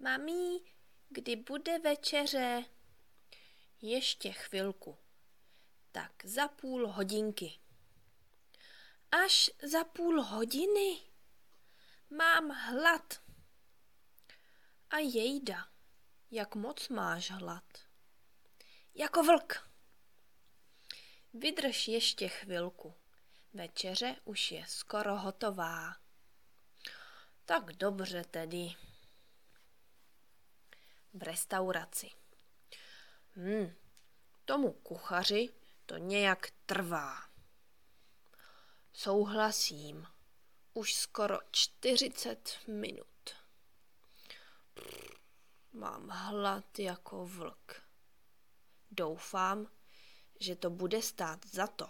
Mami, kdy bude večeře? Ještě chvilku. Tak za půl hodinky. Až za půl hodiny? Mám hlad. A jejda, jak moc máš hlad? Jako vlk. Vydrž ještě chvilku. Večeře už je skoro hotová. Tak dobře tedy. V restauraci. Hmm, tomu kuchaři to nějak trvá. Souhlasím. Už skoro 40 minut. Mám hlad jako vlk. Doufám, že to bude stát za to.